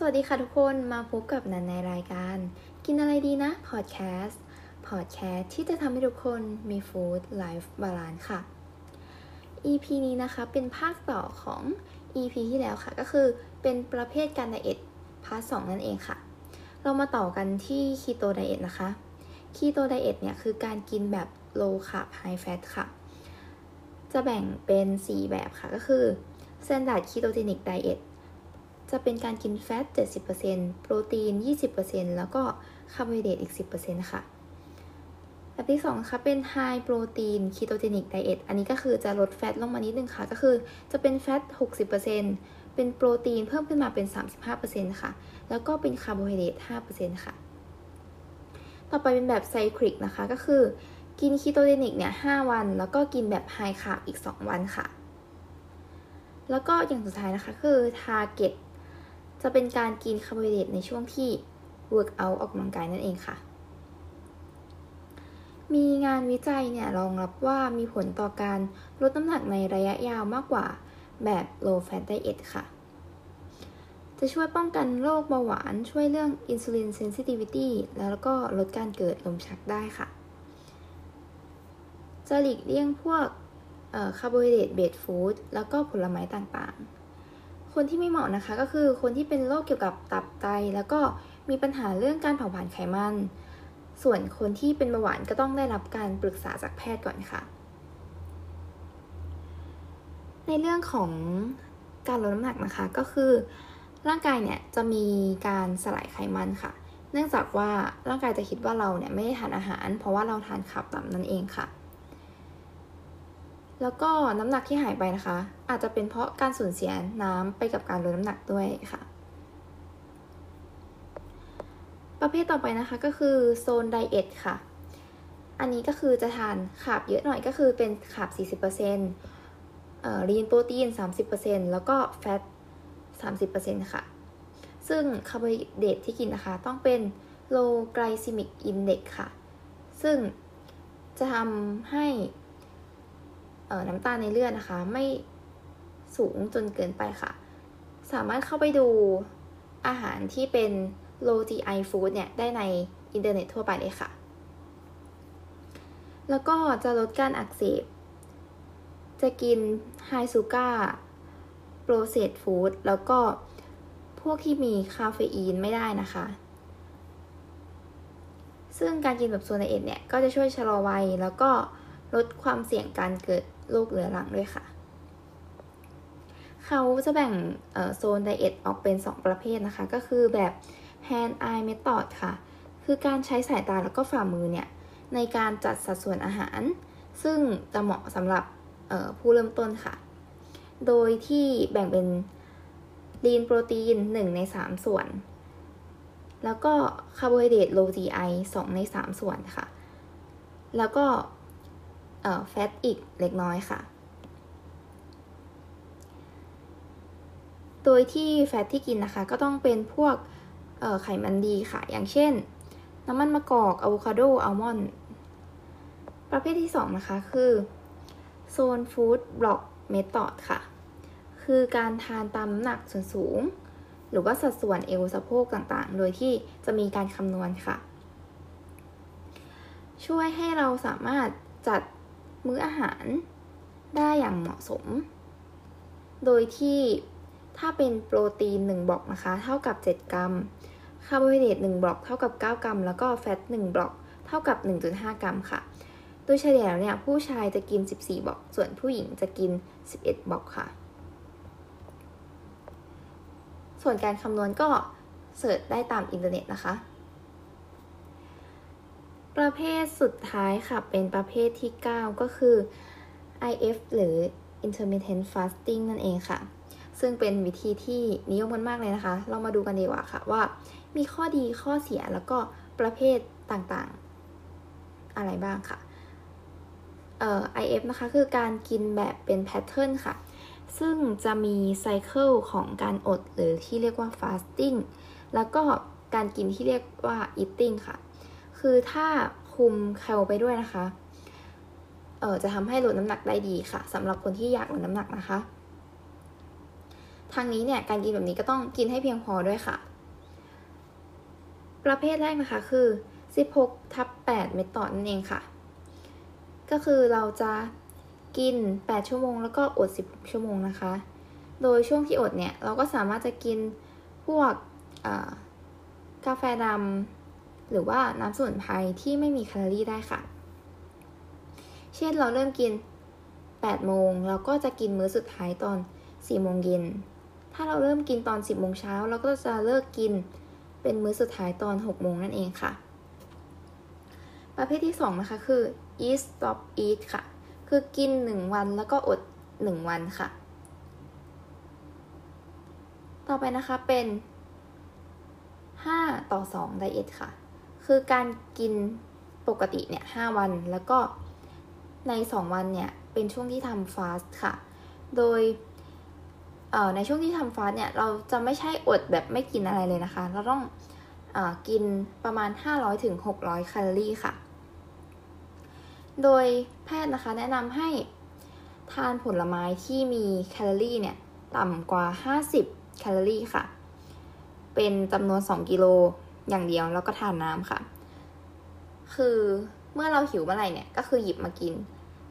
สวัสดีค่ะทุกคนมาพบกับนันในรายการ กินอะไรดีนะพอดแคสต์พอดแคสต์ที่จะทำให้ทุกคนมี food life balance ค่ะ EP นี้นะคะเป็นภาคต่อของ EP ที่แล้วค่ะ ก็คือเป็นประเภทการ diet part สองนั่นเองค่ะ เรามาต่อกันที่ keto diet นะคะ keto diet เนี่ยคือการกินแบบ low carb high fat ค่ะ จะแบ่งเป็น 4 แบบค่ะก็คือ standard ketogenic diet จะเป็นการกิน fat 70%โปรตีน 20%แล้วก็คาร์โบไฮเดรตอีก 10%ค่ะแบบที่2นะคะเป็น High Protein Ketogenic Diet อันนี้ก็คือจะลด fat ลงมานิดนึงค่ะ ก็คือจะเป็น fat 60%เป็นโปรตีนเพิ่มขึ้นมาเป็น 35%ค่ะ แล้วก็เป็นคาร์โบไฮเดรต 5%ค่ะ ต่อไปเป็นแบบ cyclic นะคะ ก็คือกิน ketogenic เนี่ย 5 วัน แล้วก็กินแบบ high carb อีก 2 วันค่ะ แล้วก็อย่างสุดท้ายนะคะ คือ Target จะเป็นการกินคาร์โบไฮเดรตในช่วงที่ work out ออกกำลังกายนั่นเองค่ะ มีงานวิจัยเนี่ยรองรับว่ามีผลต่อการลดน้ำหนักในระยะยาวมากกว่าแบบ low fat diet ค่ะ จะช่วยป้องกันโรคเบาหวาน ช่วยเรื่อง insulin sensitivity แล้วก็ลดการเกิดลมชักได้ค่ะ จะหลีกเลี่ยงพวกคาร์โบไฮเดรตเบสฟู้ดแล้วก็ผลไม้ต่างๆ คนที่ไม่เหมาะนะคะก็คือคนที่เป็นโรคเกี่ยวกับตับไต แล้วก็มีปัญหาเรื่องการเผาผลาญไขมัน ส่วนคนที่เป็นเบาหวานก็ต้องได้รับการปรึกษาจากแพทย์ก่อนค่ะ ในเรื่องของการลดน้ำหนักนะคะก็คือร่างกายเนี่ยจะมีการสลายไขมันค่ะ เนื่องจากว่าร่างกายจะคิดว่าเราเนี่ยไม่ได้ทานอาหาร เพราะว่าเราทานขับต่ำนั่นเองค่ะ แล้วก็น้ำหนักที่หายไปนะคะ อาจจะเป็นเพราะการสูญเสียน้ำไปกับการลดน้ำหนักด้วยค่ะ ประเภทต่อไปนะคะก็คือโซนไดเอทค่ะ อันนี้ก็คือจะทานขาบเยอะหน่อยก็คือเป็นขาบ 40%เอ่อลีนโปรตีน 30%แล้วก็แฟต 30%ค่ะ ซึ่งคาร์โบไฮเดรตที่กินนะคะ ต้องเป็น low glycemic index ค่ะ ซึ่งจะทำให้ น้ำตาลในเลือดนะคะ ไม่สูงจนเกินไปค่ะ สามารถเข้าไปดูอาหารที่เป็น low GI food เนี่ย ได้ในอินเทอร์เน็ตทั่วไปเลยค่ะ แล้วก็จะลดการอักเสบ จะกิน high sugar processed food แล้วก็พวกที่มีคาเฟอีนไม่ได้นะคะ ซึ่งการกินแบบ Zone Diet เนี่ย ก็จะช่วยชะลอวัย แล้วก็ลดความเสี่ยงการเกิด โรคเรื้อรังด้วยค่ะ เขาจะแบ่ง Zone Diet ออกเป็น 2 ประเภทนะคะ ก็คือแบบ hand eye method ค่ะ คือการใช้สายตาแล้วก็ฝ่ามือเนี่ย ในการจัดสัดส่วนอาหาร ซึ่งจะเหมาะสำหรับผู้เริ่มต้นค่ะ โดยที่แบ่งเป็นลีนโปรตีน 1 ใน 3 ส่วน แล้วก็คาร์โบไฮเดรต low GI 2 ใน 3 ส่วนค่ะ แล้วก็ แฟตอีกเล็กน้อยค่ะ โดยที่แฟตที่กินนะคะก็ต้องเป็นพวกไขมันดีค่ะ อย่างเช่น น้ำมันมะกอกอะโวคาโดอัลมอนด์ประเภทที่ 2 นะคะคือโซนฟู้ดบล็อกเมธอดค่ะ คือการทานตามน้ำหนักส่วนสูง หรือว่าสัดส่วนเอวสะโพกต่างๆ โดยที่จะมีการคำนวณค่ะ ช่วยให้เราสามารถจัด มื้ออาหารได้อย่างเหมาะสม โดยที่ถ้าเป็นโปรตีน 1บล็อกนะคะ เท่ากับ 7 กรัม คาร์โบไฮเดรต1บล็อกเท่ากับ 9 กรัม แล้วก็ fat 1บล็อกเท่ากับ 1.5 กรัมค่ะ โดยเฉลี่ยแล้วเนี่ยผู้ชายจะกิน 14บล็อก ส่วนผู้หญิงจะกิน 11บล็อกค่ะ ส่วนการคำนวณก็ search ได้ตามอินเทอร์เน็ตนะคะ ประเภทสุดท้ายค่ะ เป็นประเภทที่ 9 ก็คือ IF หรือ intermittent fasting นั่นเองค่ะ ซึ่งเป็นวิธีที่นิยมกันมากเลยนะคะ เรามาดูกันดีกว่าค่ะว่ามีข้อดีข้อเสียแล้วก็ประเภทต่างๆ อะไรบ้างค่ะเอ่อ IF นะคะ คือการกินแบบเป็น pattern ค่ะ ซึ่งจะมี cycle ของการอดหรือที่เรียกว่า fasting แล้วก็การกินที่เรียกว่า eating ค่ะ คือถ้าคุมแคลไปด้วยนะคะ เออจะทำให้ลดน้ำหนักได้ดีค่ะสำหรับคนที่อยากลดน้ำหนักนะคะ ทางนี้เนี่ยการกินแบบนี้ก็ต้องกินให้เพียงพอด้วยค่ะ ประเภทแรกนะคะคือ 16ทับ8เม็ดต่อนั่นเองค่ะ ก็คือเราจะกิน 8 ชั่วโมง แล้วก็อด 16 ชั่วโมงนะคะ โดยช่วงที่อดเนี่ย เราก็สามารถจะกินพวกกาแฟดำ หรือว่าน้ำสมุนไพรที่ไม่มีแคลอรี่ได้ค่ะ เช่นเราเริ่มกิน 8 โมงเราก็จะกินมื้อสุดท้ายตอน 4 โมงเย็น ถ้าเราเริ่มกินตอน 10 โมงเช้าเราก็จะเลิกกินเป็นมื้อสุดท้ายตอน 6 โมงนั่นเองค่ะ ประเภทที่ 2 นะคะคือ eat stop eat ค่ะ คือกิน 1 วันแล้วก็อด 1 วันค่ะ ต่อไปนะคะเป็น 5 ต่อ2 diet ค่ะ คือการกินปกติเนี่ย5วัน แล้วก็ใน 2 วันเนี่ย เป็นช่วงที่ทำฟาสต์ค่ะ โดยในช่วงที่ทำฟาสต์เนี่ย เราจะไม่ใช่อดแบบไม่กินอะไรเลยนะคะ เราต้องอกินประมาณ 500-600ถึงแคลอรี่ค่ะ โดยแพทย์นะคะแนะนำให้ทานผลไม้ที่มีแคลอรี่เนี่ย ต่ำกว่า 50 แคลอรี่ค่ะ เป็นจำนวน 2 กิโล อย่างเดียวแล้วก็ทานน้ำค่ะ คือเมื่อเราหิวเมื่อไหร่เนี่ยก็คือหยิบมากิน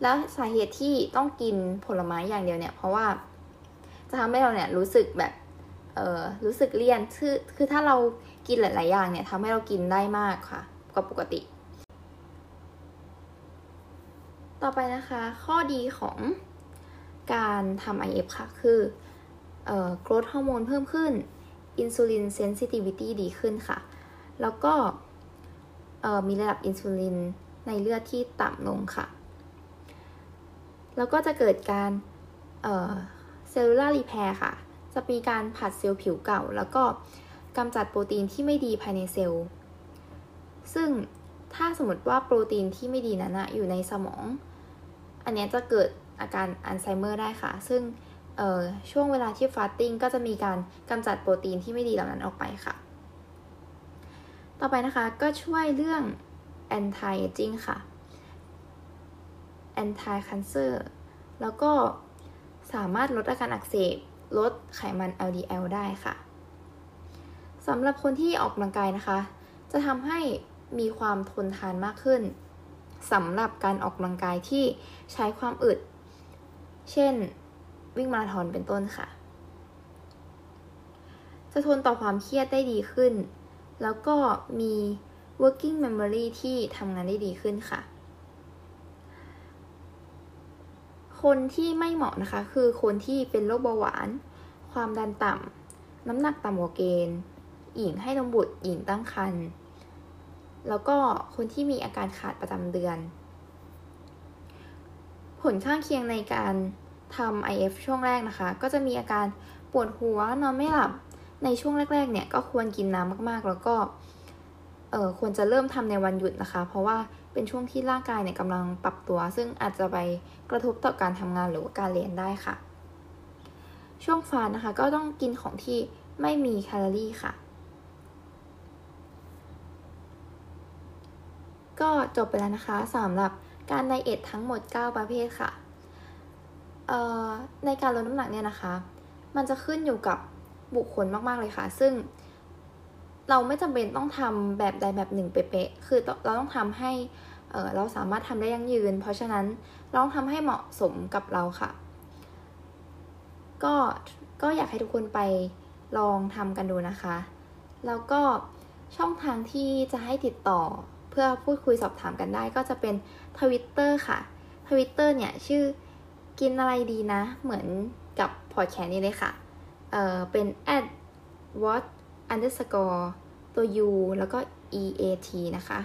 แล้วสาเหตุที่ต้องกินผลไม้อย่างเดียวเนี่ย เพราะว่าจะทำให้เราเนี่ยรู้สึกแบบเออรู้สึกเลี่ยนคือคือถ้าเรากินหลาย ๆ อย่างเนี่ยทำให้เรากินได้มากค่ะกว่าปกติ ต่อไปนะคะ ข้อดีของการทำ IF ค่ะ คือเอ่อ growth ฮอร์โมนเพิ่มขึ้นอินซูลินเซนซิทิวิตี้ดีขึ้นค่ะ แล้วก็มีระดับอินซูลินในเลือดที่ต่ำลงค่ะ แล้วก็จะเกิดการ cellular repair ค่ะ จะมีการผลัดเซลล์ผิวเก่า แล้วก็กำจัดโปรตีนที่ไม่ดีภายในเซลล์ ซึ่งถ้าสมมติว่าโปรตีนที่ไม่ดีนั้นนะอยู่ในสมอง อันนี้จะเกิดอาการอัลไซเมอร์ได้ค่ะ ซึ่งช่วงเวลาที่ fasting ก็จะมีการกำจัดโปรตีนที่ไม่ดีเหล่านั้นออกไปค่ะ ต่อไปนะคะก็ช่วยเรื่อง anti aging ค่ะ anti cancer แล้วก็สามารถลดอาการอักเสบ ลดไขมัน LDL ได้ค่ะสำหรับคนที่ออกกำลังกายนะคะ จะทำให้มีความทนทานมากขึ้นสำหรับการออกกำลังกายที่ใช้ความอึด เช่น วิ่งมาราธอนเป็นต้นค่ะ จะทนต่อความเครียดได้ดีขึ้น แล้วก็มี working memory ที่ทำงานได้ดีขึ้นค่ะ คนที่ไม่เหมาะนะคะ คือคนที่เป็นโรคเบาหวาน ความดันต่ำ น้ำหนักต่ำกว่าเกณฑ์หญิงให้นมบุตรหญิงตั้งครรภ์แล้วก็คนที่มีอาการขาดประจำเดือน ผลข้างเคียงในการทำ IF ช่วงแรกนะคะ ก็จะมีอาการปวดหัวนอนไม่หลับ ในช่วงแรก ๆ เนี่ยก็ควรกินน้ำมากๆ แล้วก็เออควรจะเริ่มทำในวันหยุดนะคะ เพราะว่าเป็นช่วงที่ร่างกายเนี่ยกำลังปรับตัว ซึ่งอาจจะไปกระทบต่อการทำงานหรือว่าการเรียนได้ค่ะ ช่วงฟาสนะคะ ก็ต้องกินของที่ไม่มีแคลอรี่ค่ะ ก็จบไปแล้วนะคะสำหรับการไดเอททั้งหมด 9 ประเภทค่ะในการลดน้ำหนักเนี่ยนะคะ มันจะขึ้นอยู่กับ บุคคลมากๆเลยค่ะ ซึ่งเราไม่จำเป็นต้องทำแบบใดแบบหนึ่งเป๊ะๆ คือเราต้องทำให้เราสามารถทำได้ยั่งยืน เพราะฉะนั้นเราต้องทำให้เหมาะสมกับเราค่ะ ก็ก็อยากให้ทุกคนไปลองทำกันดูนะคะ แล้วก็ช่องทางที่จะให้ติดต่อเพื่อพูดคุยสอบถามกันได้ ก็จะเป็นทวิตเตอร์ค่ะทวิตเตอร์เนี่ยชื่อกินอะไรดีนะ เหมือนกับพอดแคสต์นี้เลยค่ะ เอ่อเป็น at what underscore ตัว u แล้วก็ eat นะคะ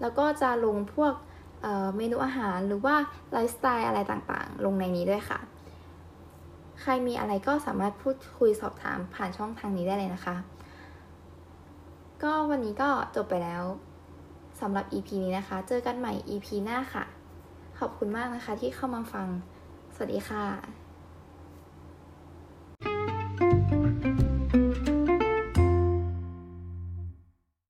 แล้วก็จะลงพวกเเมนูอาหารหรือว่าไลฟ์สไตล์อะไรต่างๆ ลงในนี้ด้วยค่ะ ใครมีอะไรก็สามารถพูดคุยสอบถามผ่านช่องทางนี้ได้เลยนะคะ ก็วันนี้ก็จบไปแล้วสำหรับ EP นี้นะคะ เจอกันใหม่ EP หน้าค่ะ ขอบคุณมากนะคะที่เข้ามาฟัง สวัสดีค่ะ